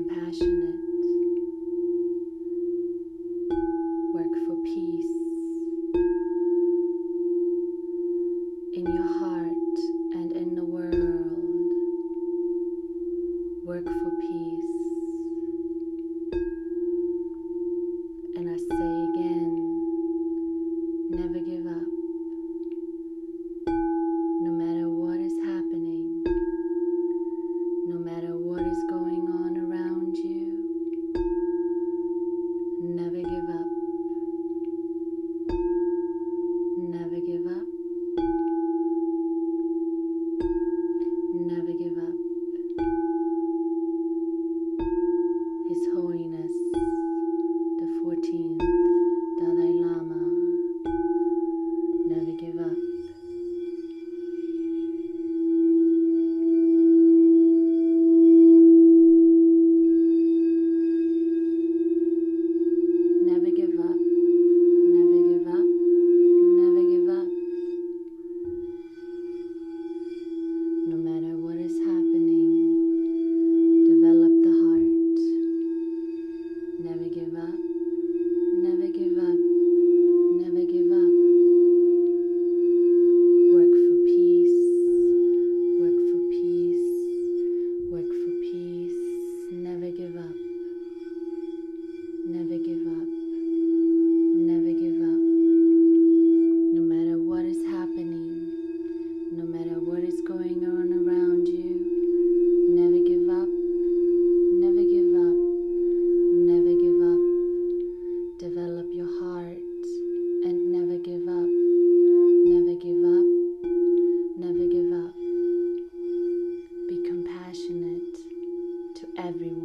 compassionate. Work for peace in your heart everyone.